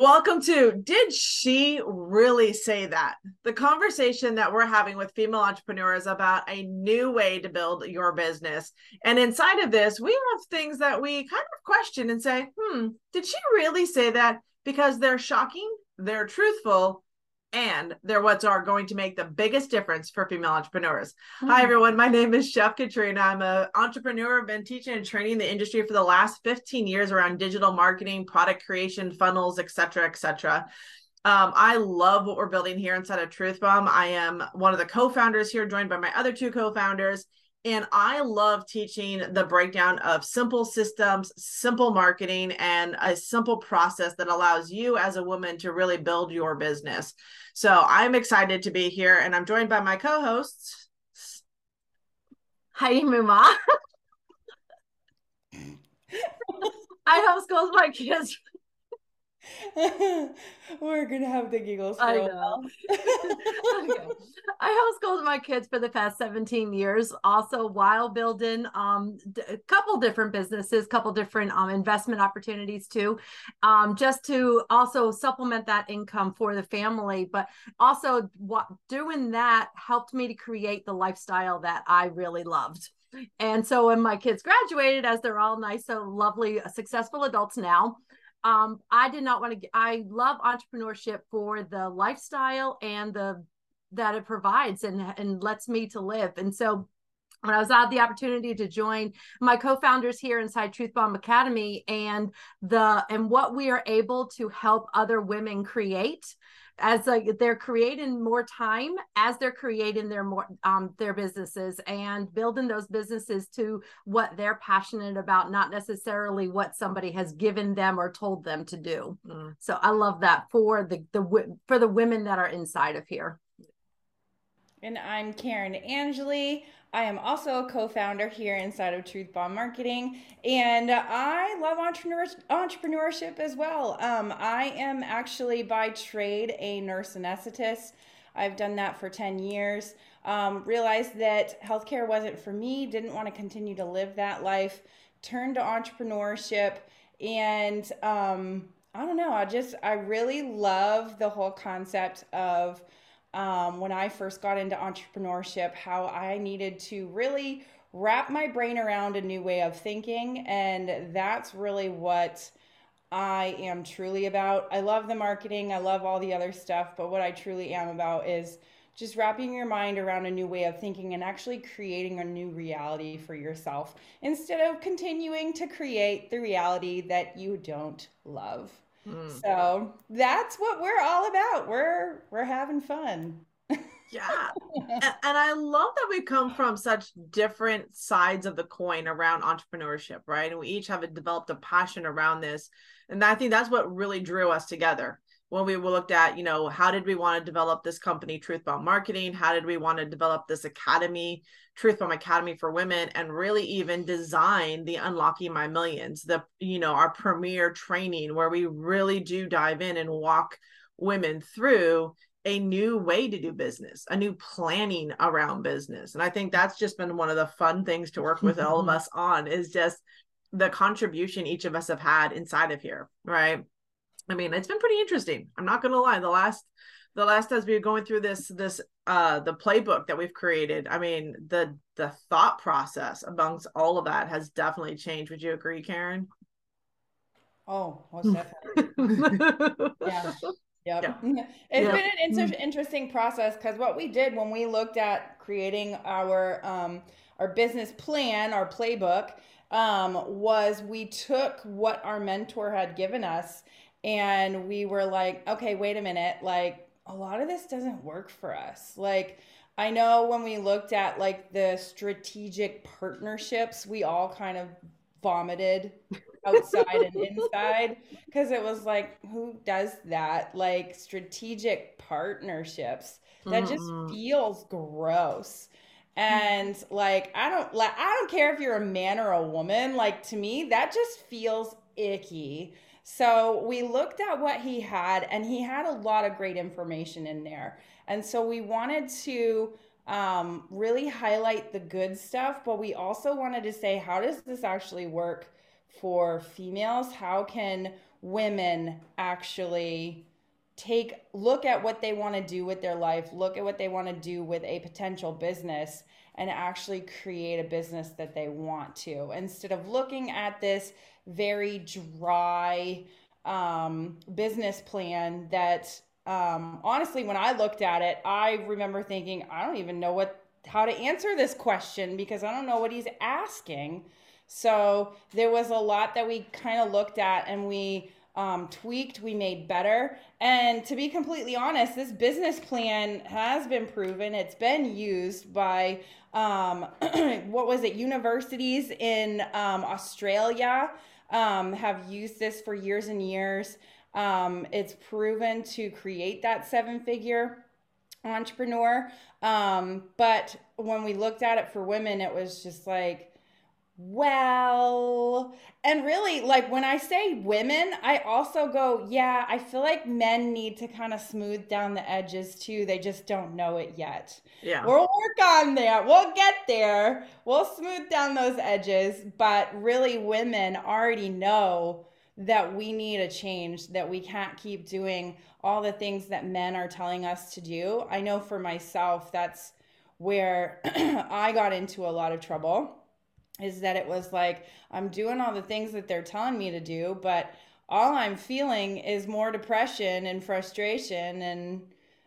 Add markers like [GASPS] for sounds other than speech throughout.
Welcome to Did She Really Say That? The conversation that we're having with female entrepreneurs about a new way to build your business. And inside of this, we have things that we kind of question and say, hmm, did she really say that? Because they're shocking, they're truthful, and they're what's are going to make the biggest difference for female entrepreneurs. Mm-hmm. Hi everyone, my name is Chef Katrina. I'm an entrepreneur. I've been teaching and training the industry for the last 15 years around digital marketing, product creation, funnels, etc., etc. Um, I love what we're building here inside of Truth Bomb. I am one of the co-founders here, joined by my other two co-founders. And I love teaching the breakdown of simple systems, simple marketing, and a simple process that allows you as a woman to really build your business. So I'm excited to be here, and I'm joined by my co hosts, Heidi Muma. Mm. [LAUGHS] I homeschooled my kids [LAUGHS] We're gonna have the giggles. I know. [LAUGHS] okay. I homeschooled my kids for the past 17 years. Also, while building um, a couple different businesses, couple different um, investment opportunities too, um, just to also supplement that income for the family. But also, what doing that helped me to create the lifestyle that I really loved. And so when my kids graduated, as they're all nice, so lovely, successful adults now, um, I did not want to. I love entrepreneurship for the lifestyle and the that it provides and and lets me to live. And so when I was had the opportunity to join my co-founders here inside Truth Bomb Academy and the and what we are able to help other women create as like they're creating more time as they're creating their more um their businesses and building those businesses to what they're passionate about not necessarily what somebody has given them or told them to do. Mm. so i love that for the the for the women that are inside of here. And i'm karen angeli I am also a co-founder here inside of Truth Bomb Marketing, and I love entrepreneur- entrepreneurship as well. Um, I am actually by trade a nurse anesthetist. I've done that for 10 years. Um, realized that healthcare wasn't for me, didn't want to continue to live that life, turned to entrepreneurship, and um, I don't know, I just, I really love the whole concept of um, when I first got into entrepreneurship, how I needed to really wrap my brain around a new way of thinking. And that's really what I am truly about. I love the marketing, I love all the other stuff, but what I truly am about is just wrapping your mind around a new way of thinking and actually creating a new reality for yourself instead of continuing to create the reality that you don't love. Mm. So that's what we're all about. We're we're having fun. yeah. [LAUGHS] and, and I love that we come from such different sides of the coin around entrepreneurship, right? And we each have a, developed a passion around this. And I think that's what really drew us together when we looked at, you know, how did we want to develop this company, Truth Bomb Marketing? How did we want to develop this academy, Truth Bomb Academy for Women, and really even design the Unlocking My Millions, the, you know, our premier training where we really do dive in and walk women through a new way to do business, a new planning around business. And I think that's just been one of the fun things to work with all of [LAUGHS] us on is just the contribution each of us have had inside of here, right? I mean, it's been pretty interesting. I'm not gonna lie. The last the last as we were going through this this uh the playbook that we've created, I mean, the the thought process amongst all of that has definitely changed. Would you agree, Karen? Oh, most definitely. [LAUGHS] yeah. Yep. Yeah. [LAUGHS] It's yep. been an inter- interesting process because what we did when we looked at creating our um, our business plan, our playbook, um, was we took what our mentor had given us and we were like okay wait a minute. Like a lot of this doesn't work for us. Like i know when we looked at like the strategic partnerships we all kind of vomited outside and inside [LAUGHS] because it was like who does that? Like strategic partnerships that just feels gross. And like i don't like i don't care if you're a man or a woman. Like to me that just feels icky so we looked at what he had, and he had a lot of great information in there. And so we wanted to um, really highlight the good stuff, but we also wanted to say, how does this actually work for females? How can women actually take look at what they want to do with their life, look at what they want to do with a potential business and actually create a business that they want to instead of looking at this very dry um, business plan that um, honestly when i looked at it i remember thinking i don't even know what how to answer this question because i don't know what he's asking so there was a lot that we kind of looked at and we um, tweaked, we made better. And to be completely honest, this business plan has been proven. It's been used by um, [CLEARS THROAT] what was it? Universities in um, Australia um, have used this for years and years. Um, it's proven to create that seven figure entrepreneur. Um, but when we looked at it for women, it was just like, well, and really, like when I say women, I also go, yeah, I feel like men need to kind of smooth down the edges too. They just don't know it yet. Yeah. We'll work on that. We'll get there. We'll smooth down those edges. But really, women already know that we need a change, that we can't keep doing all the things that men are telling us to do. I know for myself, that's where [CLEARS THROAT] I got into a lot of trouble is that it was like I'm doing all the things that they're telling me to do, but all I'm feeling is more depression and frustration and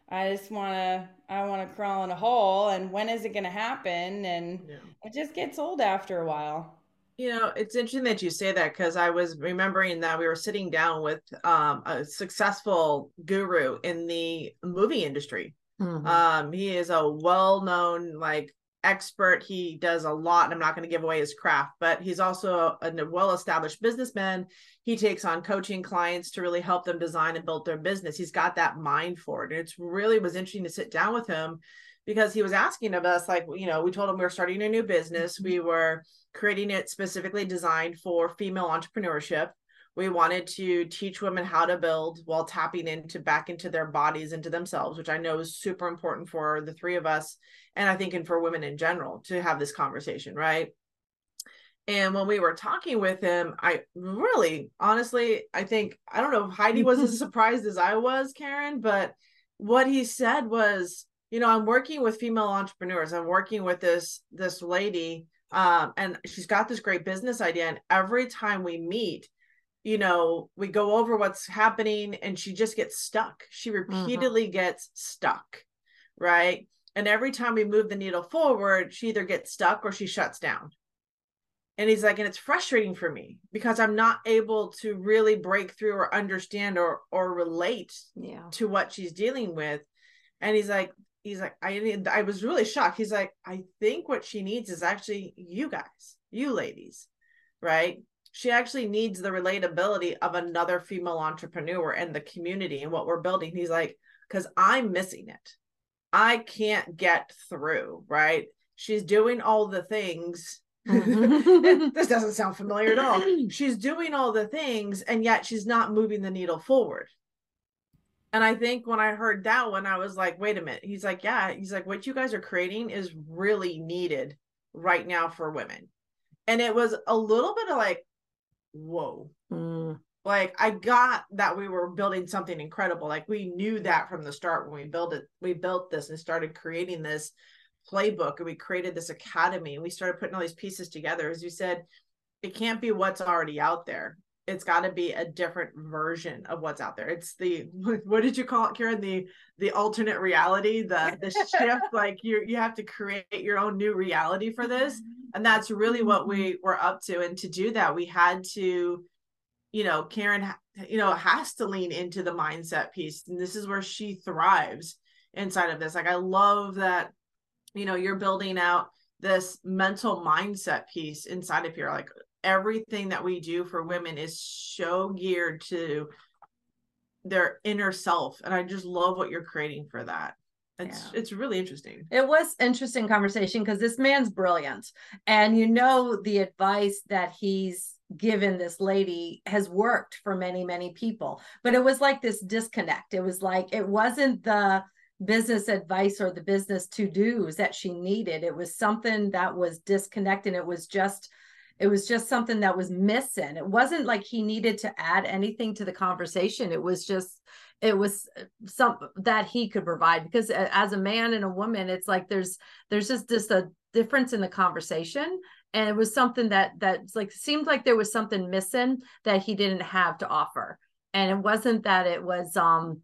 I just want to I want to crawl in a hole and when is it going to happen and yeah. it just gets old after a while. You know, it's interesting that you say that because I was remembering that we were sitting down with um, a successful guru in the movie industry. Mm-hmm. Um, he is a well-known like expert. He does a lot, and I'm not going to give away his craft, but he's also a, well established businessman. He takes on coaching clients to really help them design and build their business. He's got that mind for it. And it's really was interesting to sit down with him because he was asking of us, like, you know, we told him we were starting a new business. Mm-hmm. We were creating it specifically designed for female entrepreneurship we wanted to teach women how to build while tapping into back into their bodies into themselves which i know is super important for the three of us and i think and for women in general to have this conversation right? And when we were talking with him i really honestly i think i don't know if heidi was as [LAUGHS] surprised as i was karen but what he said was you know i'm working with female entrepreneurs. I'm working with this this lady um, and she's got this great business idea and every time we meet you know, we go over what's happening and she just gets stuck. She mm-hmm. repeatedly mm-hmm. gets stuck, right? And every time we move the needle forward, she either gets stuck or she shuts down. And he's like, and it's frustrating for me because I'm not able to really break through or understand or or relate yeah. to what she's dealing with. And he's like, he's like, I I was really shocked. He's like, I think what she needs is actually you guys, you ladies, right? She actually needs the relatability of another female entrepreneur in the community and what we're building. He's like, because I'm missing it. I can't get through, right? She's doing all the things. Mm-hmm. [LAUGHS] this doesn't sound familiar at all. [CLEARS THROAT] She's doing all the things, and yet she's not moving the needle forward. And I think when I heard that one, I was like, wait a minute. He's like, yeah. He's like, what you guys are creating is really needed right now for women. And it was a little bit of like, whoa. Mm. Like I got that we were building something incredible. Like we knew that from the start when we built it. We built this and started creating this playbook and we created this academy and we started putting all these pieces together. As you said, it can't be what's already out there. It's got to be a different version of what's out there. It's the [LAUGHS] what did you call it, Karen? The the alternate reality, the the shift. [LAUGHS] Like you you have to create your own new reality for this and that's really what we mm-hmm. were up to and to do that we had to you know karen you know has to lean into the mindset piece and this is where she thrives inside of this like i love that you know you're building out this mental mindset piece inside of here like everything that we do for women is so geared to their inner self and i just love what you're creating for that it's yeah. it's really interesting. It was interesting conversation because this man's brilliant, and you know the advice that he's given this lady has worked for many many people, but it was like this disconnect. It was like it wasn't the business advice or the business to dos that she needed. It was something that was disconnected. It was just it was just something that was missing. It wasn't like he needed to add anything to the conversation. It was just it was uh, some that he could provide because as a man and a woman it's like there's there's just just a difference in the conversation. And it was something that that like seemed like there was something missing that he didn't have to offer. And it wasn't that it was um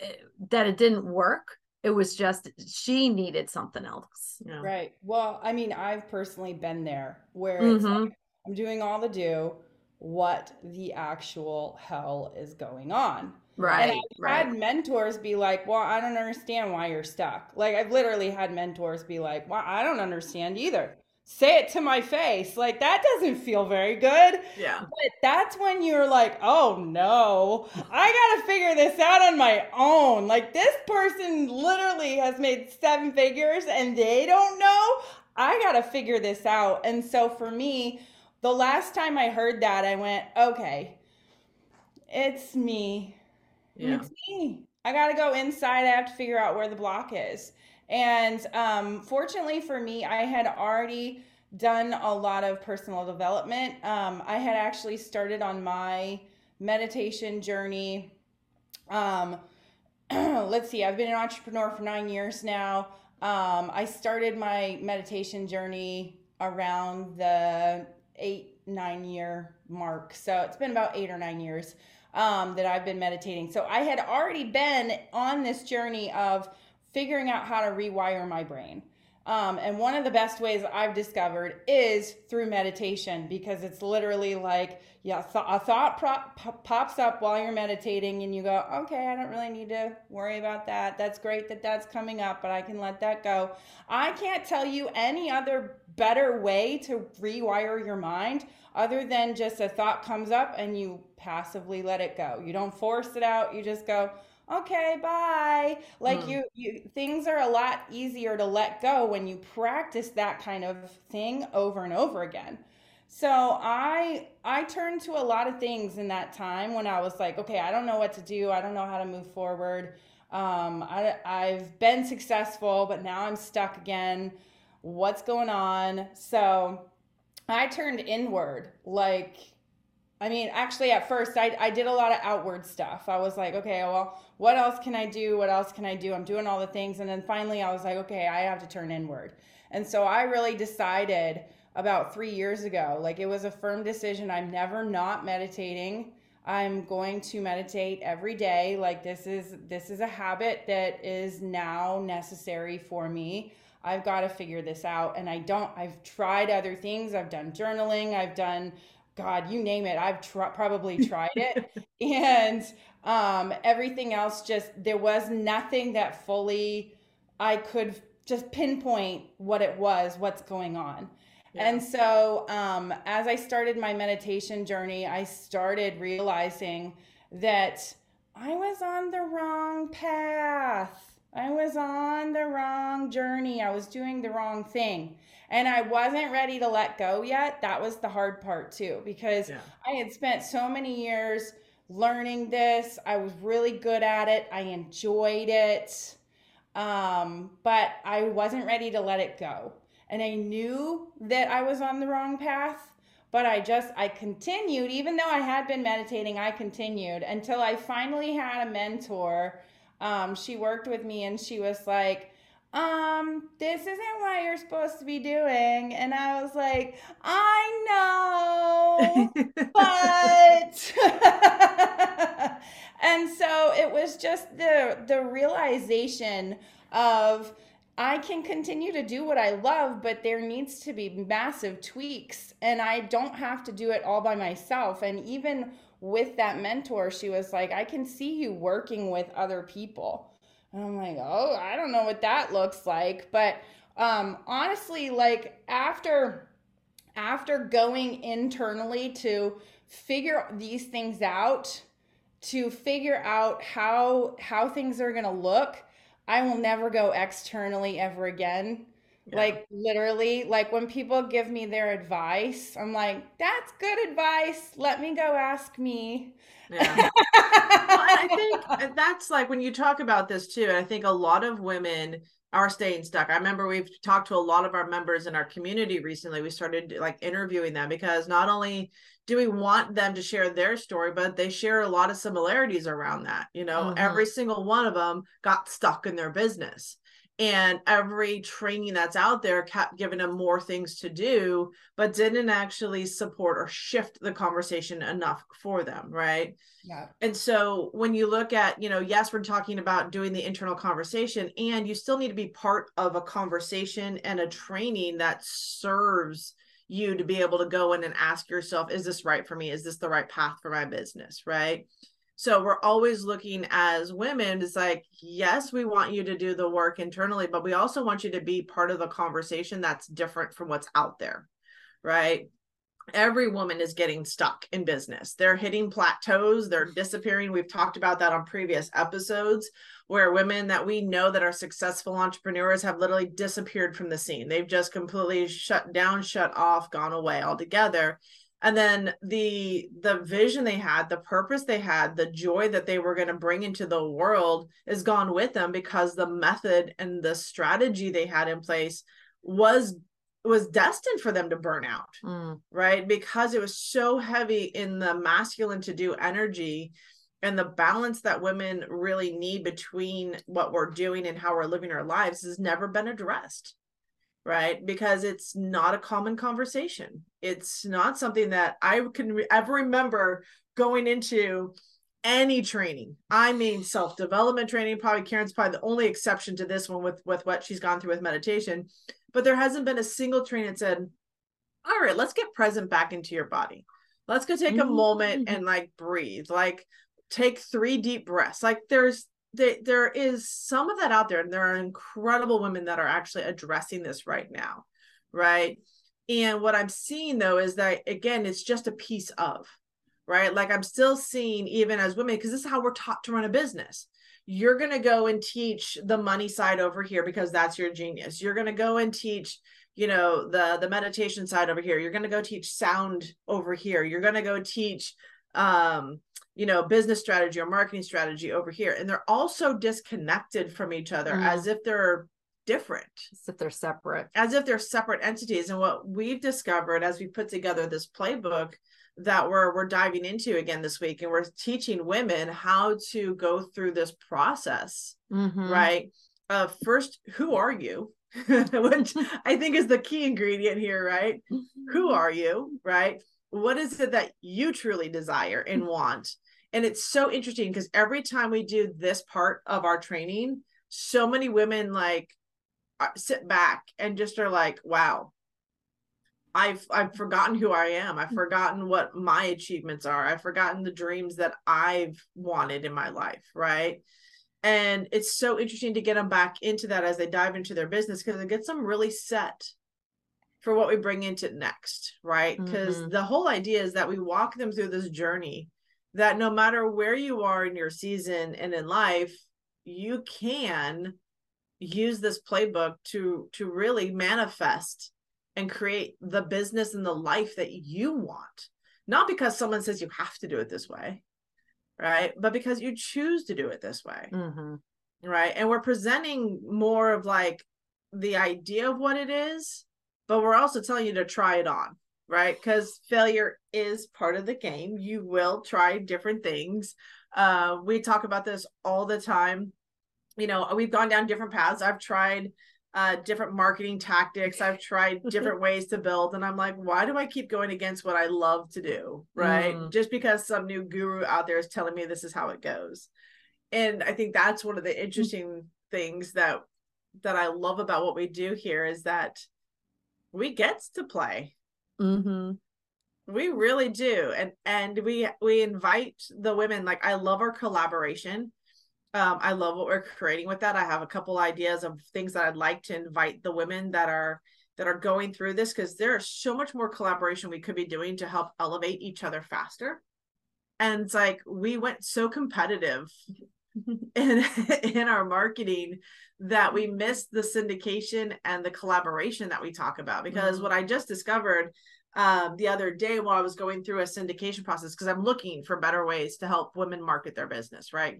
eh, that it didn't work it was just she needed something else yeah. right well i mean i've personally been there where mm-hmm. like, i'm doing all the do what the actual hell is going on Right. And I've right. had mentors be like, Well, I don't understand why you're stuck. Like, I've literally had mentors be like, Well, I don't understand either. Say it to my face. Like, that doesn't feel very good. Yeah. But that's when you're like, Oh no, I got to figure this out on my own. Like, this person literally has made seven figures and they don't know. I got to figure this out. And so for me, the last time I heard that, I went, Okay, it's me yeah. It's me. I got to go inside. I have to figure out where the block is. And um, fortunately for me, I had already done a lot of personal development. Um, I had actually started on my meditation journey. Um, [CLEARS THROAT] let's see, I've been an entrepreneur for nine years now. Um, I started my meditation journey around the eight, nine year mark. So it's been about eight or nine years um, that I've been meditating. So I had already been on this journey of figuring out how to rewire my brain. Um, and one of the best ways I've discovered is through meditation because it's literally like, yeah, th- a thought prop, pops up while you're meditating, and you go, okay, I don't really need to worry about that. That's great that that's coming up, but I can let that go. I can't tell you any other better way to rewire your mind other than just a thought comes up and you passively let it go. You don't force it out, you just go, okay, bye. Like mm. you you things are a lot easier to let go when you practice that kind of thing over and over again. So I I turned to a lot of things in that time when I was like, okay, I don't know what to do. I don't know how to move forward. Um, I, I've been successful, but now I'm stuck again. What's going on? So I turned inward. Like, I mean, actually, at first, I, I did a lot of outward stuff. I was like, okay, well, what else can I do? What else can I do? I'm doing all the things. And then finally, I was like, okay, I have to turn inward. And so I really decided about three years ago, like, it was a firm decision. I'm never not meditating. I'm going to meditate every day. Like this is this is a habit that is now necessary for me. I've got to figure this out. And I don't, I've tried other things. I've done journaling. I've done, God, you name it. I've tr- probably [LAUGHS] tried it. and um, everything else just, there was nothing that fully I could just pinpoint what it was, what's going on. Yeah. And so, um, as I started my meditation journey, I started realizing that I was on the wrong path. I was on the wrong journey. I was doing the wrong thing. And I wasn't ready to let go yet. That was the hard part too, because yeah. I had spent so many years learning this. I was really good at it. I enjoyed it. Um, but I wasn't ready to let it go. And I knew that I was on the wrong path, but I just, I continued, even though I had been meditating, I continued until I finally had a mentor um, she worked with me and she was like, um, this isn't what you're supposed to be doing. And I was like, I know, but. [LAUGHS] [LAUGHS] and so it was just the the realization of I can continue to do what I love, but there needs to be massive tweaks, and I don't have to do it all by myself. And even with that mentor, she was like, I can see you working with other people. And I'm like, oh, I don't know what that looks like. But um, honestly, like after after going internally to figure these things out, to figure out how how things are gonna look, I will never go externally ever again. Yeah. Like literally, like when people give me their advice, I'm like, that's good advice. Let me go ask me. Yeah. [LAUGHS] well, I think that's like when you talk about this too, I think a lot of women are staying stuck. I remember we've talked to a lot of our members in our community recently. We started like interviewing them because not only do we want them to share their story, but they share a lot of similarities around that. You know, mm-hmm. every single one of them got stuck in their business. And every training that's out there kept giving them more things to do, but didn't actually support or shift the conversation enough for them. Right. Yeah. And so when you look at, you know, yes, we're talking about doing the internal conversation, and you still need to be part of a conversation and a training that serves you to be able to go in and ask yourself, is this right for me? Is this the right path for my business? Right. So we're always looking as women, it's like, yes, we want you to do the work internally, but we also want you to be part of the conversation that's different from what's out there. Right every woman is getting stuck in business. They're hitting plateaus, they're mm. disappearing. We've talked about that on previous episodes where women that we know that are successful entrepreneurs have literally disappeared from the scene. They've just completely shut down, shut off, gone away altogether. And then the the vision they had, the purpose they had, the joy that they were going to bring into the world is gone with them because the method and the strategy they had in place was was destined for them to burn out mm. right because it was so heavy in the masculine to do energy and the balance that women really need between what we're doing and how we're living our lives has never been addressed right because it's not a common conversation it's not something that i can re- ever remember going into any training i mean self-development training probably karen's probably the only exception to this one with with what she's gone through with meditation but there hasn't been a single train that said, all right, let's get present back into your body. Let's go take a mm-hmm. moment and like breathe, like take three deep breaths. Like there's there, there is some of that out there, and there are incredible women that are actually addressing this right now, right? And what I'm seeing though is that again, it's just a piece of, right? Like I'm still seeing even as women, because this is how we're taught to run a business you're going to go and teach the money side over here because that's your genius you're going to go and teach you know the the meditation side over here you're going to go teach sound over here you're going to go teach um you know business strategy or marketing strategy over here. And they're also disconnected from each other mm. as if they're different. As if they're separate. As if they're separate entities. And what we've discovered as we put together this playbook that we're we're diving into again this week and we're teaching women how to go through this process mm-hmm. right? Uh first who are you? [LAUGHS] Which i think is the key ingredient here right? Who mm-hmm. are you right what is it that you truly desire and want and it's so interesting because every time we do this part of our training so many women like uh, sit back and just are like wow I've I've forgotten who I am. I've mm. forgotten what my achievements are. I've forgotten the dreams that I've wanted in my life, right? And it's so interesting to get them back into that as they dive into their business because it gets them really set for what we bring into next, right? Because mm-hmm. the whole idea is that we walk them through this journey that no matter where you are in your season and in life, you can use this playbook to to really manifest and create the business and the life that you want not because someone says you have to do it this way right but because you choose to do it this way mm-hmm. right and we're presenting more of like the idea of what it is but we're also telling you to try it on right because failure is part of the game you will try different things uh we talk about this all the time you know we've gone down different paths i've tried uh, different marketing tactics. I've tried [LAUGHS] different ways to build, and I'm like, why do I keep going against what I love to do? Right. Mm. Just because some new guru out there is telling me this is how it goes. And I think that's one of the interesting things that that I love about what we do here is that we get to play. Mm-hmm. We really do, and and we we invite the women. Like I love our collaboration um, I love what we're creating with that. I have a couple ideas of things that I'd like to invite the women that are that are going through this because there's so much more collaboration we could be doing to help elevate each other faster. And it's like we went so competitive [LAUGHS] in [LAUGHS] in our marketing that we miss the syndication and the collaboration that we talk about because mm-hmm. what I just discovered um, the other day while I was going through a syndication process because I'm looking for better ways to help women market their business, right?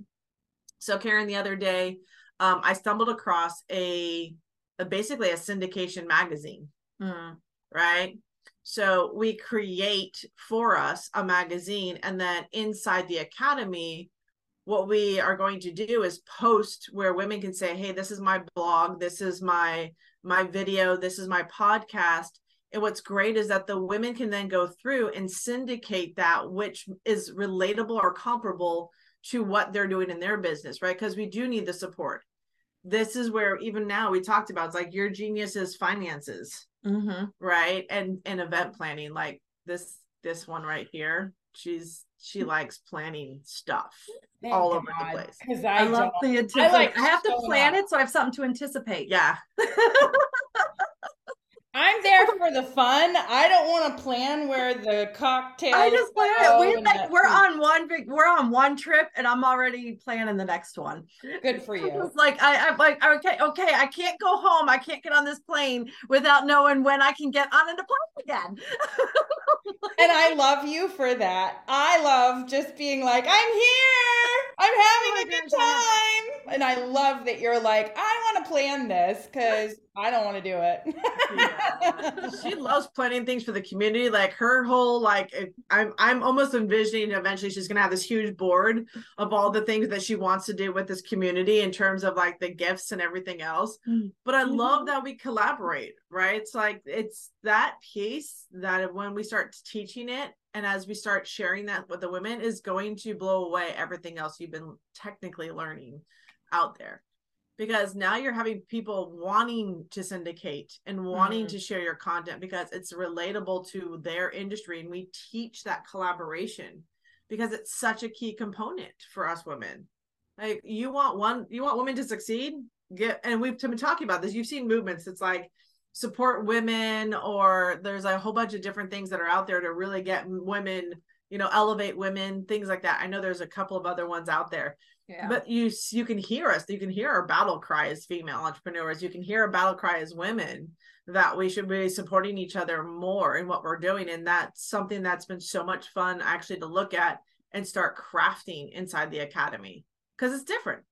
So, Karen, the other day, um, I stumbled across a, a basically a syndication magazine, Mm. right? So we create for us a magazine, and then inside the academy, what we are going to do is post where women can say, "Hey, this is my blog. This is my my video. This is my podcast." And what's great is that the women can then go through and syndicate that, which is relatable or comparable to what they're doing in their business, right? Because we do need the support. This is where even now we talked about it's like your genius is finances Mm-hmm. right and and event planning like this this one right here she's she likes planning stuff Thank all over the place. Because I, I, love the anticipation. I, like I have to plan up. it so I have something to anticipate. yeah [LAUGHS] I'm there for the fun. I don't want to plan where the cocktail. I just plan it. We like we're on one big we're on one trip and I'm already planning the next one. Good for [LAUGHS] you. Like I, I'm like okay, okay, I can't go home. I can't get on this plane without knowing when I can get on the plane again. [LAUGHS] And I love you for that. I love just being like, I'm here. I'm having Oh a good time. And I love that you're like, I want to plan this because I don't want to do it. Yeah. [LAUGHS] she loves planning things for the community like her whole like i'm i'm almost envisioning eventually she's gonna have this huge board of all the things that she wants to do with this community in terms of like the gifts and everything else Mm. but i Mhm. love that we collaborate right it's like it's that piece that when we start teaching it and as we start sharing that with the women is going to blow away everything else you've been technically learning out there because now you're having people wanting to syndicate and wanting Mm. to share your content because it's relatable to their industry and we teach that collaboration because it's such a key component for us women. Like you want one you want women to succeed? Get and we've been talking about this. You've seen movements. It's like support women or there's a whole bunch of different things that are out there to really get women you know elevate women things like that. I know there's a couple of other ones out there Yeah. but you you can hear us you can hear our battle cry as female entrepreneurs you can hear our battle cry as women that we should be supporting each other more in what we're doing and that's something that's been so much fun actually to look at and start crafting inside the academy because it's different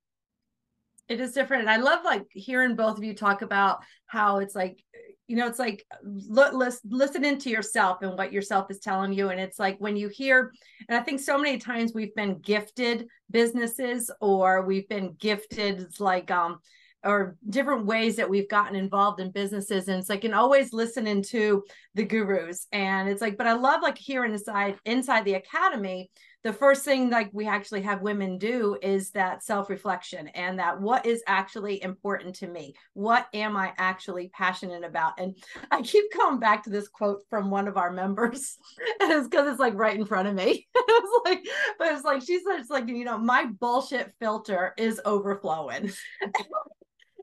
it is different and i love like hearing both of you talk about how it's like you know it's like look listen, listening to yourself and what yourself is telling you. And it's like when you hear and i think so many times we've been gifted businesses or we've been gifted like um or different ways that we've gotten involved in businesses. And it's like and always listening to the gurus. And it's like but i love like hearing inside inside the academy the first thing like we actually have women do is that self-reflection and that what is actually important to me? What am i actually passionate about? And i keep coming back to this quote from one of our members [LAUGHS] and it's because it's like right in front of me. [LAUGHS] It was like but it's like she said it's like you know my bullshit filter is overflowing [LAUGHS]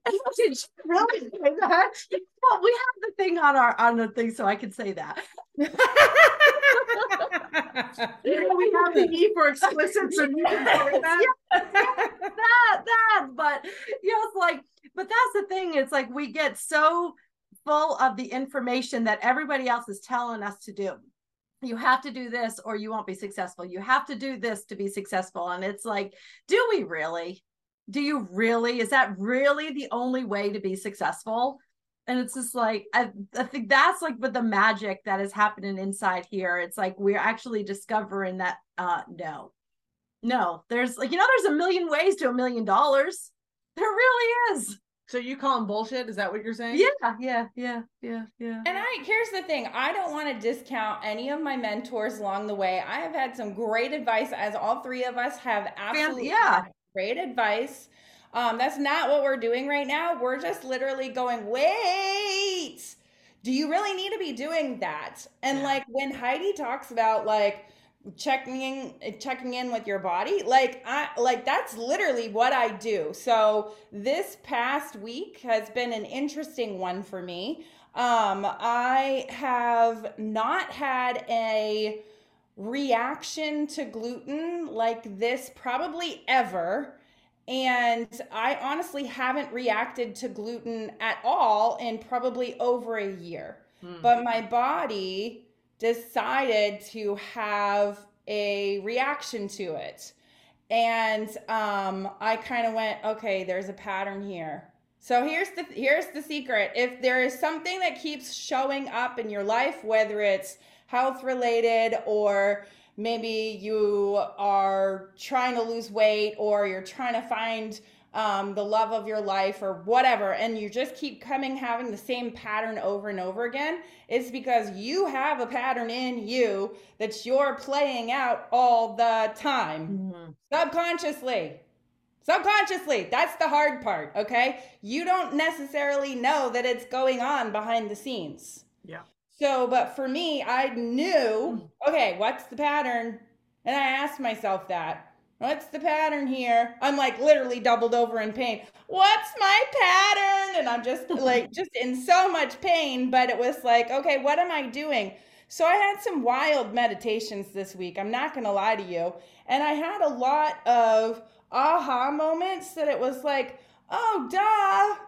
and I said, "She really say that well we have the thing on our on the thing so i can say that. [LAUGHS] We have the e for explicit so you can say that. That that but you know it's like but that's the thing it's like we get so full of the information that everybody else is telling us to do. You have to do this or you won't be successful. You have to do this to be successful and it's like do we really do you really is that really the only way to be successful? And it's just like I, I think that's like but the magic that is happening inside here it's like we're actually discovering that uh no. No there's like you know there's a million ways to a million dollars. There really is. So you call them bullshit? Is that what you're saying? Yeah yeah yeah yeah yeah. And I here's the thing, I don't want to discount any of my mentors along the way. I have had some great advice as all three of us have absolutely yeah. Great advice. Um, that's not what we're doing right now. We're just literally going, wait, do you really need to be doing that? And Yeah. like when Heidi talks about like checking in checking in with your body like i like that's literally what i do so this past week has been an interesting one for me um i have not had a reaction to gluten like this probably ever and I honestly haven't reacted to gluten at all in probably over a year. Hmm. But my body decided to have a reaction to it. and um, I kind of went, okay, there's a pattern here. So here's the here's the secret. If there is something that keeps showing up in your life, whether it's health related or maybe you are trying to lose weight or you're trying to find um, the love of your life or whatever, and you just keep coming having the same pattern over and over again, it's because you have a pattern in you that you're playing out all the time mm-hmm. subconsciously. Subconsciously, that's the hard part, okay? You don't necessarily know that it's going on behind the scenes. Yeah. So, but for me, I knew, hmm. okay, what's the pattern? And I asked myself that. What's the pattern here? I'm like literally doubled over in pain. What's my pattern? And I'm just [LAUGHS] like, just in so much pain. But it was like, okay, what am I doing? So I had some wild meditations this week. I'm not going to lie to you. And I had a lot of aha moments that it was like, oh, duh.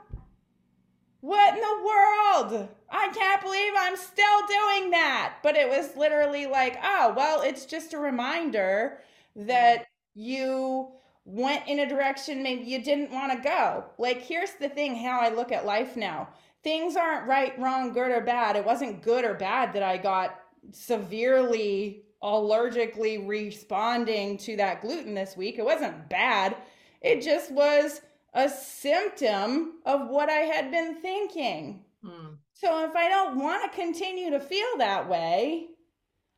What in the world? I can't believe I'm still doing that. But it was literally like, oh, well, it's just a reminder that you went in a direction maybe you didn't want to go. Like, here's the thing how I look at life now things aren't right, wrong, good, or bad. It wasn't good or bad that I got severely allergically responding to that gluten this week. It wasn't bad. It just was a symptom of what I had been thinking. Hmm. So if I don't want to continue to feel that way,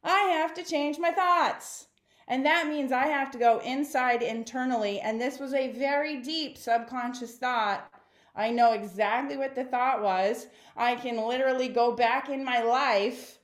I have to change my thoughts. And that means I have to go inside internally. And this was a very deep subconscious thought. I know exactly what the thought was. I can literally go back in my life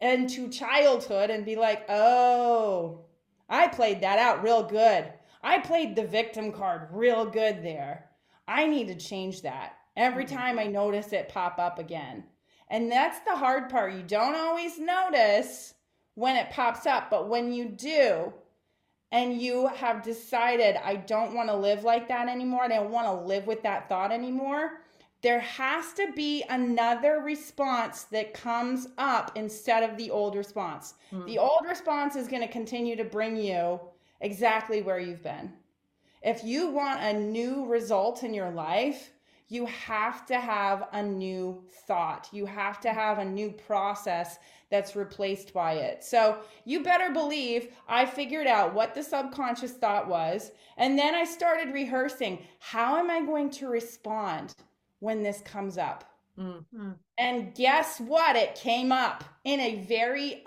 and to childhood and be like, oh, I played that out real good. I played the victim card real good there. I need to change that every mm-hmm. time I notice it pop up again. And that's the hard part. You don't always notice when it pops up. But when you do, and you have decided, I don't want to live like that anymore, I don't want to live with that thought anymore, there has to be another response that comes up instead of the old response. Mm-hmm. The old response is going to continue to bring you exactly where you've been. If you want a new result in your life, you have to have a new thought. You have to have a new process that's replaced by it. So you better believe I figured out what the subconscious thought was. And then I started rehearsing how am I going to respond when this comes up? Mm-hmm. And guess what? It came up in a very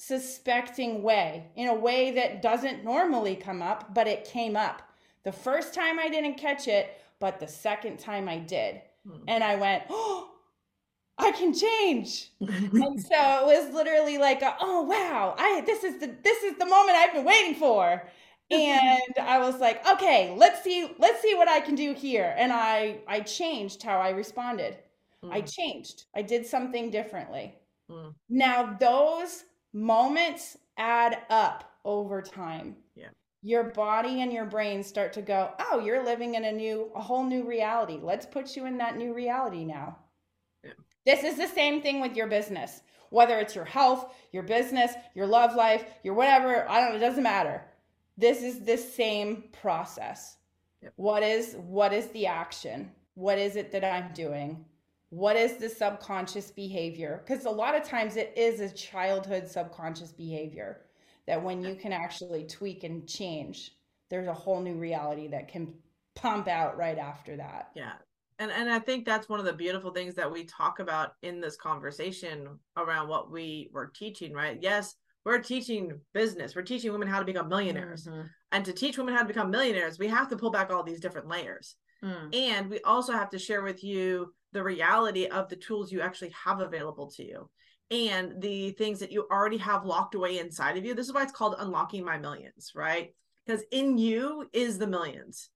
unsuspecting way, in a way that doesn't normally come up, but it came up. The first time I didn't catch it, but the second time I did. Mm-hmm. And I went, oh, [GASPS] I can change. [LAUGHS] and so it was literally like, a, oh wow, I this is the this is the moment I've been waiting for. [LAUGHS] And I was like, okay, let's see let's see what I can do here. And I I changed how I responded. Mm. I changed. I did something differently. Mm. Now those moments add up over time. Yeah. Your body and your brain start to go, "Oh, you're living in a new a whole new reality. Let's put you in that new reality now." Yeah. This is the same thing with your business. Whether it's your health, your business, your love life, your whatever, I don't know, it doesn't matter. This is the same process. Yep. What is what is the action? What is it that I'm doing? What is the subconscious behavior? Because a lot of times it is a childhood subconscious behavior that when you can actually tweak and change, there's a whole new reality that can pump out right after that. Yeah and and I think that's one of the beautiful things that we talk about in this conversation around what we were teaching, right? Yes, we're teaching business. We're teaching women how to become millionaires. Mm-hmm. And to teach women how to become millionaires, we have to pull back all these different layers. Mm. And we also have to share with you the reality of the tools you actually have available to you and the things that you already have locked away inside of you. This is why it's called unlocking my millions, right? Because in you is the millions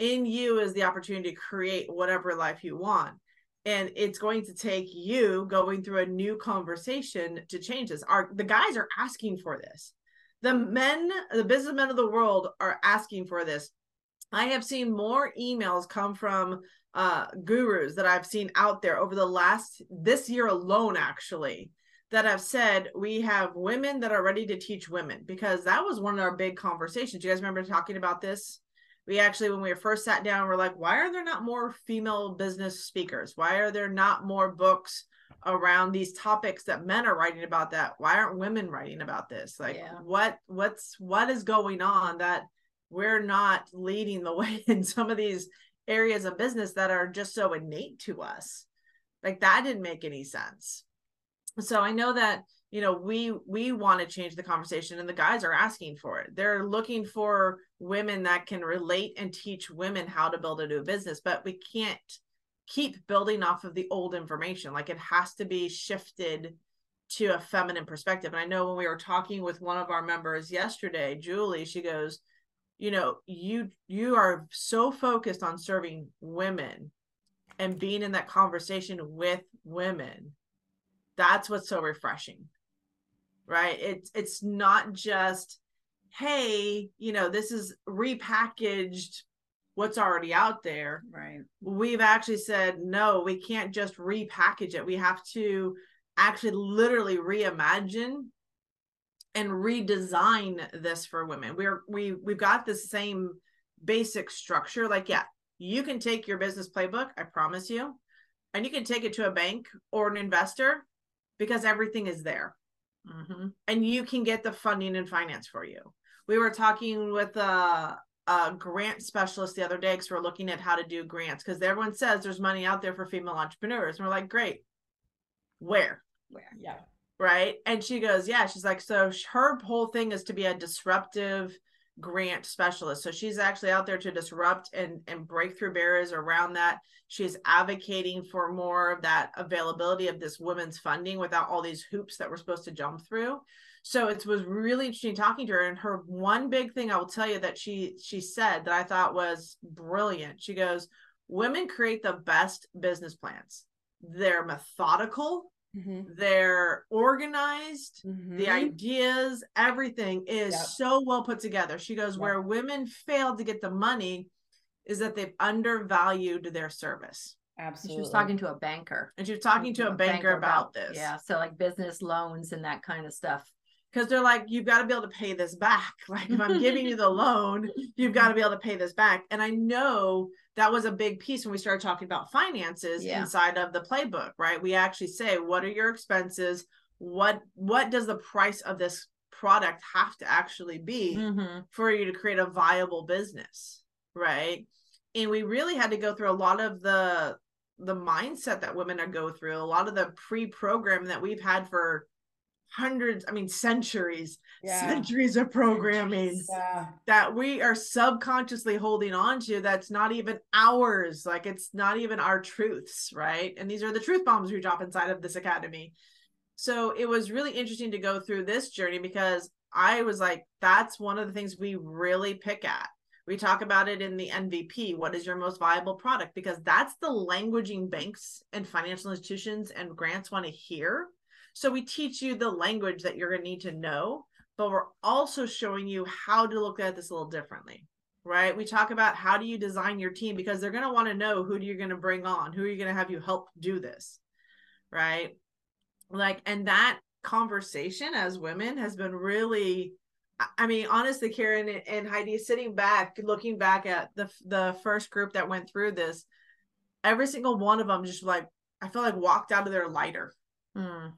in you is the opportunity to create whatever life you want and it's going to take you going through a new conversation to change this our the guys are asking for this the men the businessmen of the world are asking for this i have seen more emails come from uh gurus that i've seen out there over the last this year alone actually that have said we have women that are ready to teach women because that was one of our big conversations. You guys remember talking about this? We actually, when we first sat down, we're like, why are there not more female business speakers? Why are there not more books around these topics that men are writing about that? Why aren't women writing about this? Like yeah. what what's what is going on that we're not leading the [LAUGHS] way in some of these areas of business that are just so innate to us? Like that didn't make any sense. So i know that you know we we want to change the conversation and the guys are asking for it. They're looking for women that can relate and teach women how to build a new business but we can't keep building off of the old information. Like it has to be shifted to a feminine perspective. And i know when we were talking with one of our members yesterday julie she goes you know you you are so focused on serving women and being in that conversation with women that's what's so refreshing right? It's it's not just hey you know this is repackaged what's already out there. Right. We've actually said no we can't just repackage it. We have to actually literally reimagine and redesign this for women. We're we we've got the same basic structure. Like yeah you can take your business playbook i promise you and you can take it to a bank or an investor because everything is there. Mm-hmm. and you can get the funding and finance for you. We were talking with a, a grant specialist the other day because we're looking at how to do grants because everyone says there's money out there for female entrepreneurs. And we're like great. Where? Where? Yeah right and she goes yeah she's like so her whole thing is to be a disruptive grant specialist. So she's actually out there to disrupt and, and break through barriers around that. She's advocating for more of that availability of this women's funding without all these hoops that we're supposed to jump through. So it was really interesting talking to her. And her one big thing I will tell you that she she said that I thought was brilliant. She goes, Women create the best business plans. They're methodical, Mm-hmm. They're organized. Mm-hmm. The ideas, everything is yep. so well put together. She goes, yep. where women failed to get the money is that they've undervalued their service. Absolutely. She was talking to a banker. And she was talking to a, a banker, banker about, about this. Yeah. So like business loans and that kind of stuff because they're like, you've got to be able to pay this back. [LAUGHS] Like, if I'm giving you the [LAUGHS] loan, you've got to be able to pay this back. And I know that was a big piece when we started talking about finances yeah. inside of the playbook, right? We actually say, what are your expenses? What what does the price of this product have to actually be mm-hmm. for you to create a viable business, right? And we really had to go through a lot of the the mindset that women are go through, a lot of the pre-program that we've had for hundreds i mean centuries yeah. centuries of programming yeah. that we are subconsciously holding on to that's not even ours like it's not even our truths right? And these are the truth bombs we drop inside of this academy. So it was really interesting to go through this journey because i was like that's one of the things we really pick at. We talk about it in the mvp what is your most viable product? Because that's the languaging banks and financial institutions and grants want to hear so we teach you the language that you're going to need to know, but we're also showing you how to look at this a little differently. Right? We talk about how do you design your team because they're going to want to know who you're going to bring on, who are you going to have you help do this. Right? Like and that conversation as women has been really I mean, honestly, Karen and Heidi, sitting back, looking back at the the first group that went through this, every single one of them just like I feel like walked out of there lighter. Mm.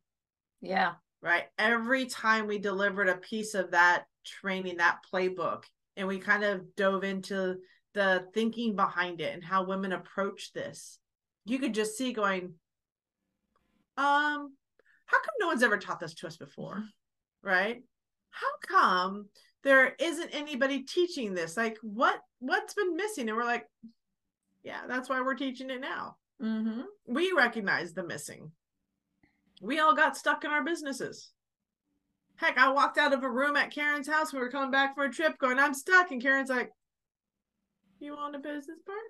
Yeah. Right. Every time we delivered a piece of that training, that playbook, and we kind of dove into the thinking behind it and how women approach this, you could just see going, um, how come no one's ever taught this to us before? Right? How come there isn't anybody teaching this? Like what what's been missing? And we're like, yeah, that's why we're teaching it now. Mm-hmm. We recognize the missing we all got stuck in our businesses. Heck, I walked out of a room at Karen's house. We were coming back for a trip, going, I'm stuck. And Karen's like, You want a business partner?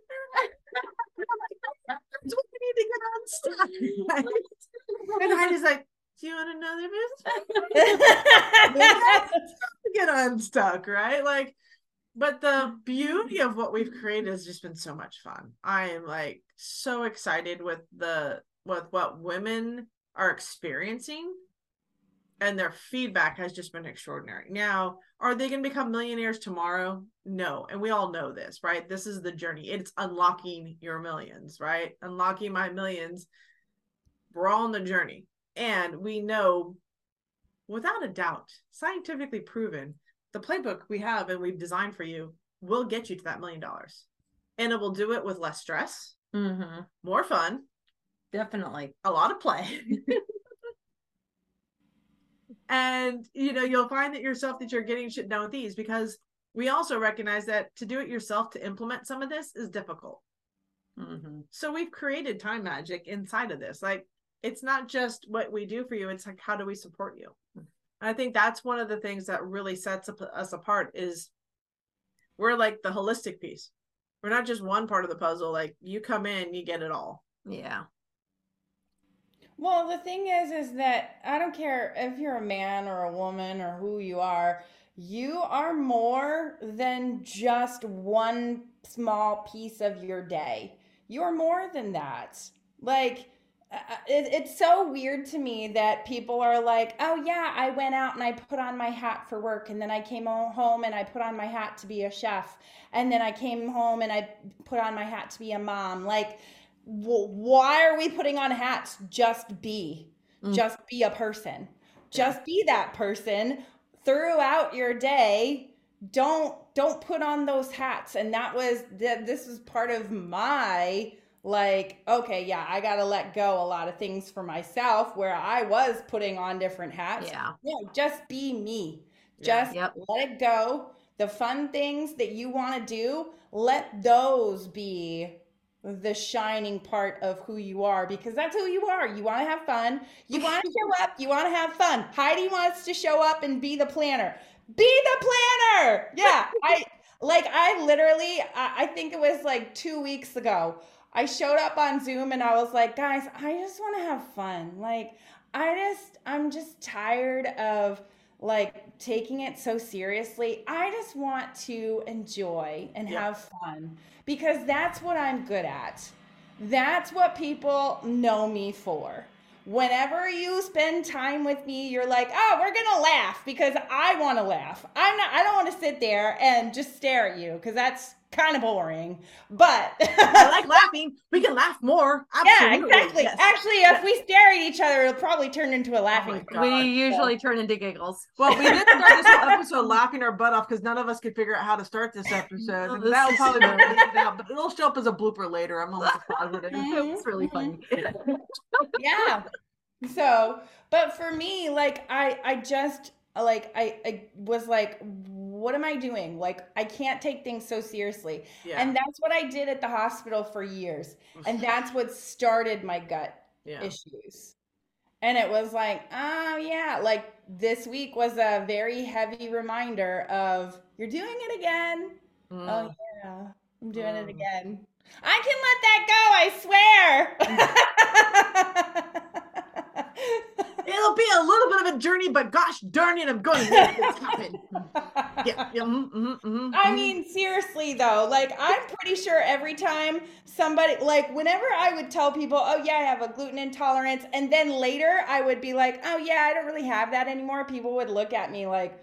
[LAUGHS] we need to get unstuck. [LAUGHS] and Heidi's like, Do you want another business? Partner? [LAUGHS] Get unstuck, right? Like, but the beauty of what we've created has just been so much fun. I am like so excited with the with what women are experiencing and their feedback has just been extraordinary. Now, are they going to become millionaires tomorrow? No. And we all know this, right? This is the journey. It's unlocking your millions, right? Unlocking my millions. We're all on the journey. And we know without a doubt, scientifically proven, the playbook we have and we've designed for you will get you to that million dollars. And it will do it with less stress, Mm-hmm. more fun, Definitely. a lot of play. [LAUGHS] and you know, you'll find that yourself that you're getting shit done with these because we also recognize that to do it yourself to implement some of this is difficult. Mm-hmm. So we've created time magic inside of this. Like it's not just what we do for you, it's like how do we support you? And I think that's one of the things that really sets us apart is we're like the holistic piece. We're not just one part of the puzzle. Like you come in, you get it all. Yeah. Well, the thing is, is that I don't care if you're a man or a woman or who you are, you are more than just one small piece of your day. You're more than that. Like, uh, it, it's so weird to me that people are like, oh, yeah, I went out and I put on my hat for work, and then I came home and I put on my hat to be a chef, and then I came home and I put on my hat to be a mom. Like, why are we putting on hats? Just be, Mm. just be a person, just be that person throughout your day. Don't don't put on those hats. And that was that. This was part of my like okay yeah i gotta let go a lot of things for myself where i was putting on different hats Yeah. no just be me Yeah. just Yep. let it go the fun things that you want to do let those be the shining part of who you are because that's who you are. You want to have fun. You want to [LAUGHS] show up. You want to have fun. Heidi wants to show up and be the planner. Be the planner! Yeah [LAUGHS] i like i literally I, I think it was like two weeks ago i showed up on zoom and i was like guys i just want to have fun. Like i just i'm just tired of like taking it so seriously. I just want to enjoy and Yeah. have fun because that's what I'm good at. That's what people know me for. Whenever you spend time with me, you're like, "Oh, we're going to laugh because I want to laugh." I'm not I don't want to sit there and just stare at you cuz that's kind of boring. But [LAUGHS] I like laughing. We can laugh more. Yeah, exactly. Yes. Actually, if we stare at each other, it'll probably turn into a laughing. my fit. God. We so- usually turn into giggles. Well, we did start this whole episode laughing our butt off because none of us could figure out how to start this [LAUGHS] episode. Oh, this that'll probably be [LAUGHS] out, but it'll show up as a blooper later. I'm almost positive. Mhm, It's really mhm. funny. yeah so but for me like i i just like I, I was like what am i doing? Like i can't take things so seriously. Yeah. and that's what i did at the hospital for years. And [LAUGHS] that's what started my gut yeah. issues. And it was like oh yeah. Like this week was a very heavy reminder of you're doing it again. Mm. oh yeah. I'm doing it Mm. again. I can let that go i swear [LAUGHS] [LAUGHS] It'll be a little bit of a journey, but gosh darn it, I'm going to make this happen. [LAUGHS] Yeah. yeah mm, mm, mm, I mm. mean, seriously though, like I'm pretty sure every time somebody, like whenever I would tell people, oh yeah, I have a gluten intolerance, and then later I would be like, oh yeah, I don't really have that anymore, people would look at me like,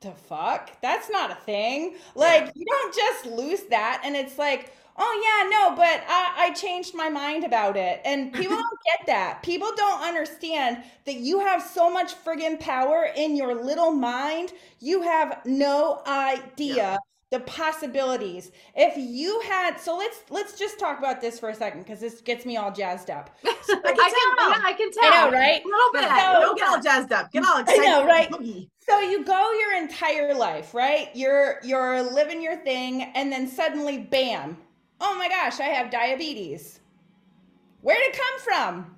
the fuck? That's not a thing. Like, you don't just lose that, and it's like, oh yeah, no, but I, I changed my mind about it. And [LAUGHS] people don't get that. People don't understand that you have so much friggin' power in your little mind. You have no idea Yeah. the possibilities. If you had so let's let's just talk about this for a second because this gets me all jazzed up. [LAUGHS] I can, tell. yeah, I can tell. I know, right? A little bit. So- don't get all jazzed up. Get all excited [LAUGHS] I know, right? So you go your entire life, right? You're you're living your thing and then suddenly bam. Oh my gosh, I have diabetes. Where did it come from?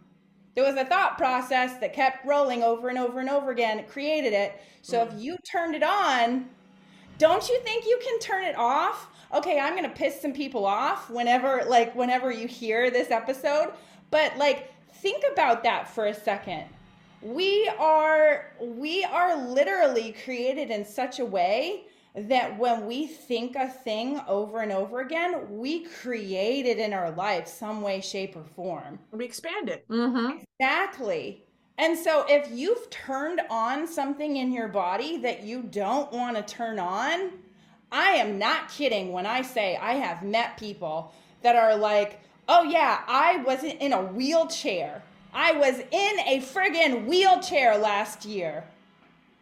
There was a thought process that kept rolling over and over and over again. It created it. So if you turned it on, don't you think you can turn it off? Okay, I'm going to piss some people off whenever like whenever you hear this episode, but like think about that for a second. We are we are literally created in such a way that when we think a thing over and over again, we create it in our life some way shape or form. We expand it. Mm-hmm. Exactly. And so if you've turned on something in your body that you don't want to turn on, I am not kidding when I say I have met people that are like, oh yeah, I wasn't in a wheelchair. I was in a friggin' wheelchair last year.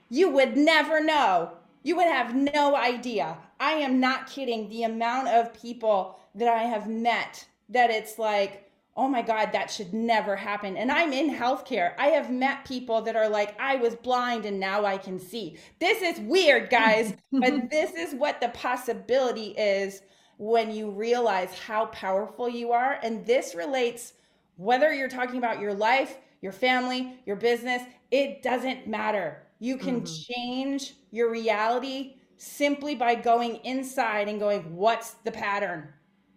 You would never know. You would have no idea. I am not kidding. The amount of people that I have met that it's like, oh my God, that should never happen. And I'm in healthcare. I have met people that are like, I was blind and now I can see. This is weird, guys, [LAUGHS] but this is what the possibility is when you realize how powerful you are. And this relates whether you're talking about your life, your family, your business, it doesn't matter. You can mm-hmm. change your reality simply by going inside and going, what's the pattern?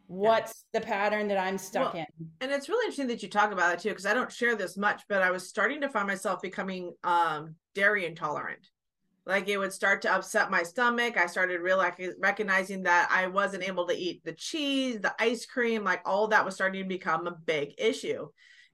what's the pattern that I'm stuck well, in? And it's really interesting that you talk about it too, because I don't share this much, but I was starting to find myself becoming um, dairy intolerant. Like it would start to upset my stomach. I started realizing recognizing that I wasn't able to eat the cheese, the ice cream, like all that was starting to become a big issue.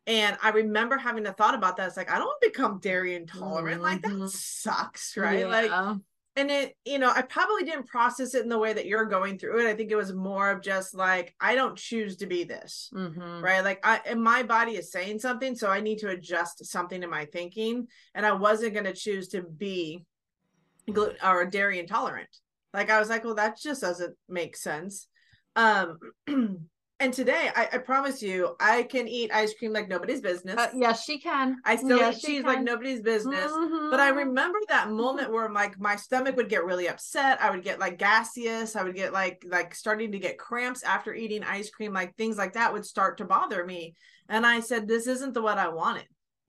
And I remember having a thought about that. It's like, I don't become dairy intolerant. Mm-hmm. Like that mm-hmm. sucks, right? Yeah. Like and it you know i probably didn't process it in the way that you're going through it i think it was more of just like i don't choose to be this mm-hmm. right like i and my body is saying something so i need to adjust something in my thinking and i wasn't going to choose to be gluten or dairy intolerant like i was like well that just doesn't make sense um [CLEARS THROAT] And today, I, I, promise you, I can eat ice cream like nobody's business. Uh, yes, she can. I still yes, eat cheese like nobody's business. Mm-hmm. But I remember that moment where like my stomach would get really upset. I would get like gaseous. I would get like like starting to get cramps after eating ice cream. Like things like that would start to bother me. And I said, this isn't the what I wanted.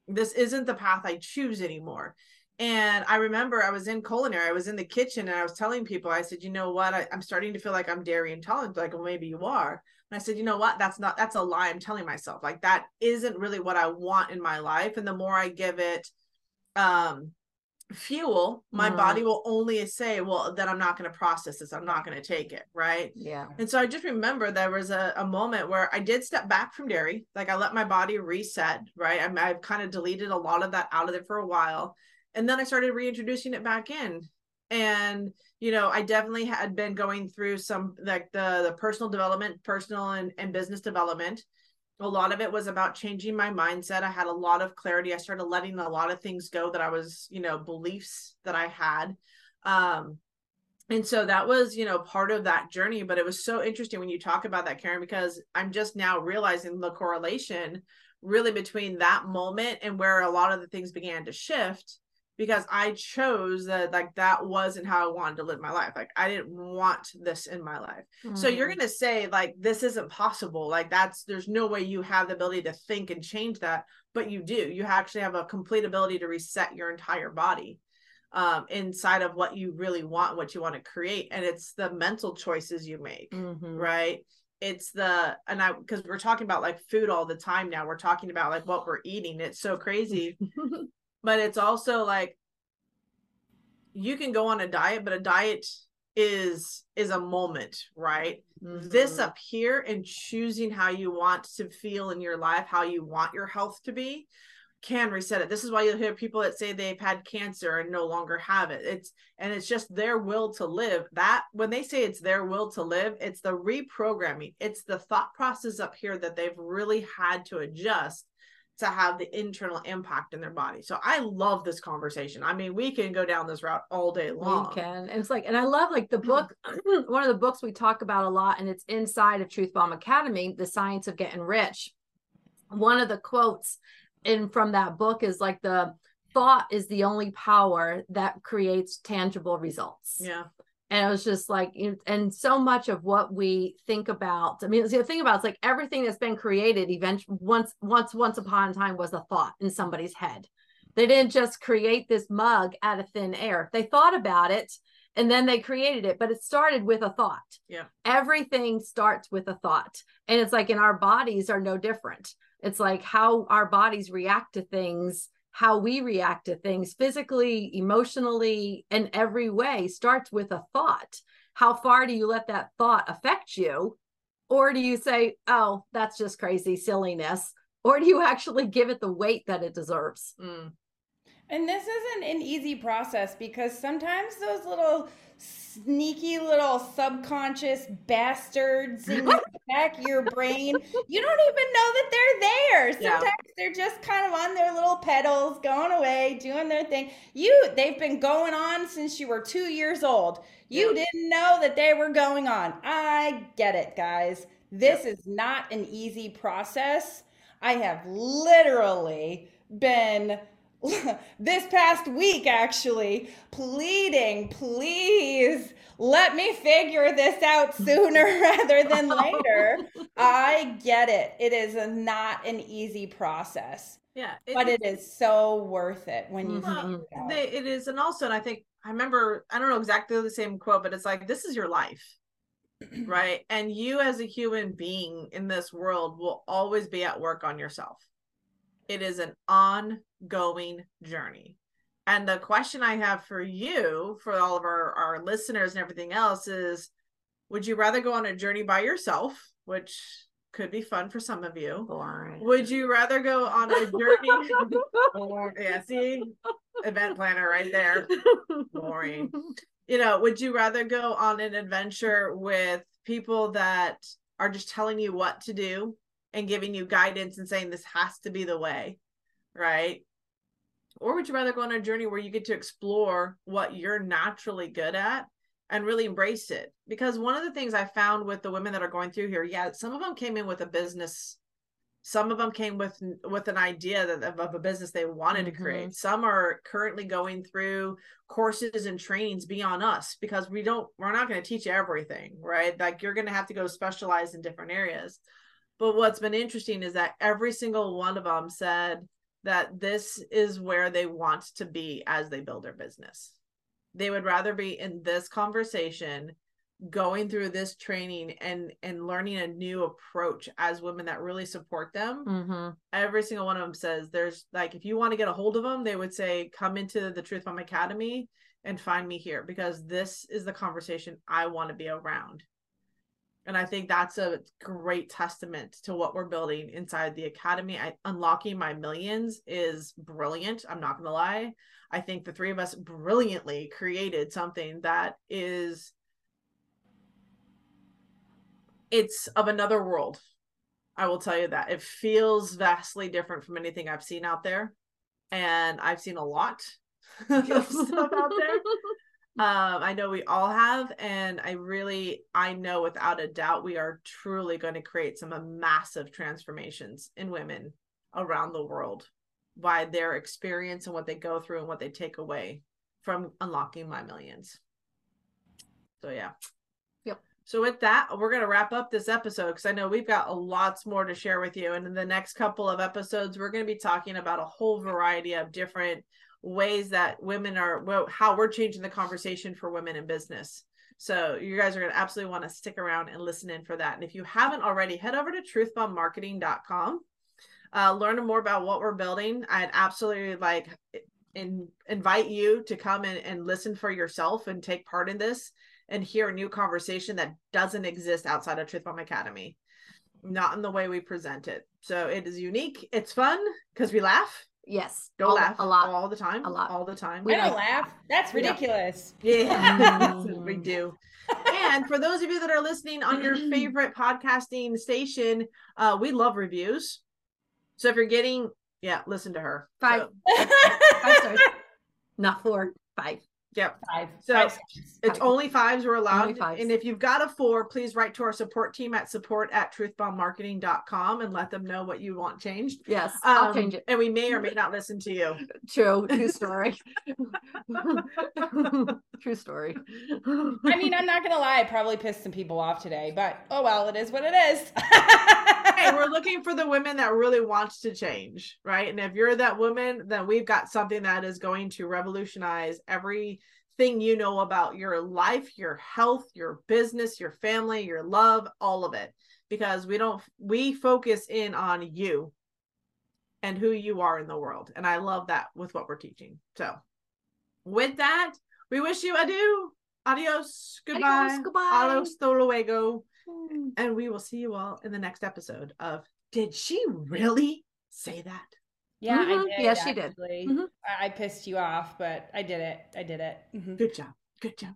This isn't the path I choose anymore. And I remember I was in culinary, I was in the kitchen and I was telling people, I said, you know what? I, am starting to feel like I'm dairy intolerant. Like, well, maybe you are. And I said, you know what? That's not, that's a lie I'm telling myself. Like, that isn't really what I want in my life. And the more I give it, um, fuel my mm. body will only say well then i'm not going to process this i'm not going to take it right yeah and so i just remember there was a, a moment where i did step back from dairy like i let my body reset right I, i've kind of deleted a lot of that out of it for a while and then i started reintroducing it back in and you know i definitely had been going through some like the the personal development personal and, and business development. A lot of it was about changing my mindset. I had a lot of clarity. I started letting a lot of things go that i was you know beliefs that i had. Um and so that was you know part of that journey but it was so interesting when you talk about that karen because i'm just now realizing the correlation really between that moment and where a lot of the things began to shift because I chose that like that wasn't how I wanted to live my life. Like I didn't want this in my life. Mm-hmm. So you're mm-hmm. going to say like this isn't possible. Like that's there's no way you have the ability to think and change that, but you do. You actually have a complete ability to reset your entire body um inside of what you really want, what you want to create and it's the mental choices you make, mm-hmm. right? it's the and i because we're talking about like food all the time now we're talking about like what we're eating it's so crazy [LAUGHS] but it's also like you can go on a diet but a diet is is a moment right? Mm-hmm. this up here and choosing how you want to feel in your life how you want your health to be can reset it. This is why you'll hear people that say they've had cancer and no longer have it. It's and it's just their will to live. That when they say it's their will to live it's the reprogramming. It's the thought process up here that they've really had to adjust to have the internal impact in their body. So I love this conversation. I mean, we can go down this route all day long. We can. And it's like, and I love like the mm-hmm. book, [CLEARS THROAT] one of the books we talk about a lot, and it's inside of Truth Bomb Academy, The Science of Getting Rich. One of the quotes in from that book is like the thought is the only power that creates tangible results. Yeah and it was just like and so much of what we think about i mean the thing about it's like everything that's been created eventually once once once upon a time was a thought in somebody's head. They didn't just create this mug out of thin air. They thought about it and then they created it but it started with a thought. Yeah. Everything starts with a thought. And it's like in our bodies are no different. It's like how our bodies react to things how we react to things physically, emotionally, in every way starts with a thought. How far do you let that thought affect you? Or do you say, oh, that's just crazy silliness? or do you actually give it the weight that it deserves? Mm. And this isn't an easy process because sometimes those little sneaky little subconscious bastards in the [LAUGHS] back of your brain, you don't even know that they're there. Sometimes yeah. they're just kind of on their little pedals, going away, doing their thing. You they've been going on since you were 2 years old. You yeah. didn't know that they were going on. I get it, guys. This yeah. is not an easy process. I have literally been [LAUGHS] this past week actually pleading, please let me figure this out sooner [LAUGHS] rather than later. [LAUGHS] I get it. It is a, not an easy process. Yeah. It, but it is so worth it when you well, they, it is. And also, and I think I remember, I don't know exactly the same quote, but it's like, this is your life. [CLEARS THROAT] right. And you as a human being in this world will always be at work on yourself. It is an ongoing journey. And the question I have for you, for all of our, our listeners and everything else, is would you rather go on a journey by yourself, which could be fun for some of you? Boring. Would you rather go on a journey? [LAUGHS] yeah, see, event planner right there. Boring. [LAUGHS] You know, would you rather go on an adventure with people that are just telling you what to do and giving you guidance and saying this has to be the way, right? Or would you rather go on a journey where you get to explore what you're naturally good at and really embrace it? Because one of the things I found with the women that are going through here, yeah, some of them came in with a business some of them came with with an idea that, of, a business they wanted mm-hmm. to create some are currently going through courses and trainings beyond us because we don't we're not going to teach everything right like you're going to have to go specialize in different areas but what's been interesting is that every single one of them said that this is where they want to be as they build their business. They would rather be in this conversation going through this training and and learning a new approach as women that really support them mm-hmm. every single one of them says there's like if you want to get a hold of them they would say come into the truth bomb academy and find me here because this is the conversation i want to be around and I think that's a great testament to what we're building inside the academy. I, unlocking my millions is brilliant. I'm not going to lie. I think the three of us brilliantly created something that is it's of another world. I will tell you that. It feels vastly different from anything I've seen out there. And I've seen a lot [LAUGHS] of stuff out there. [LAUGHS] um i know we all have and i really i know without a doubt we are truly going to create some massive transformations in women around the world by their experience and what they go through and what they take away from unlocking my millions. So yeah. Yep. So with that we're going to wrap up this episode because i know we've got lots more to share with you and in the next couple of episodes we're going to be talking about a whole variety of different ways that women are well how we're changing the conversation for women in business. So you guys are going to absolutely want to stick around and listen in for that. And if you haven't already head over to truthbombmarketing.com uh, learn more about what we're building. I'd absolutely like in, invite you to come and listen for yourself and take part in this and hear a new conversation that doesn't exist outside of truth bomb academy. Not in the way we present it. So it is unique. It's fun because we laugh Yes. Don't all, laugh a lot. All the time. A lot. All the time. We don't laugh. That's ridiculous. [LAUGHS] Yeah. [LAUGHS] we do. and for those of you that are listening on your [LAUGHS] favorite podcasting station, uh, we love reviews. So if you're getting, yeah, listen to her. Five. So, five stars. Not four. Five. Yep. Five. So Five it's Five. only fives we're allowed. Fives. And if you've got a four, please write to our support team at support at truthbombmarketing.com and let them know what you want changed. Yes. I'll Um, change it. And we may or may not listen to you. True. [LAUGHS] True story. [LAUGHS] True story. I mean, I'm not gonna lie, I probably pissed some people off today, but oh well, it is what it is. [LAUGHS] hey, we're looking for the women that really wants to change, right? And if you're that woman, then we've got something that is going to revolutionize everything you know about your life, your health, your business, your family, your love, all of it. Because we don't we focus in on you and who you are in the world. And I love that with what we're teaching. So with that, we wish you adieu. Adios. Goodbye. Adios, goodbye. Hasta luego. Mm. And we will see you all in the next episode of Did She Really? say that? Yeah, Mhm. I did. Yes, she did. Mhm. I, I pissed you off, but I did it. I did it. Mhm. Good job. Good job.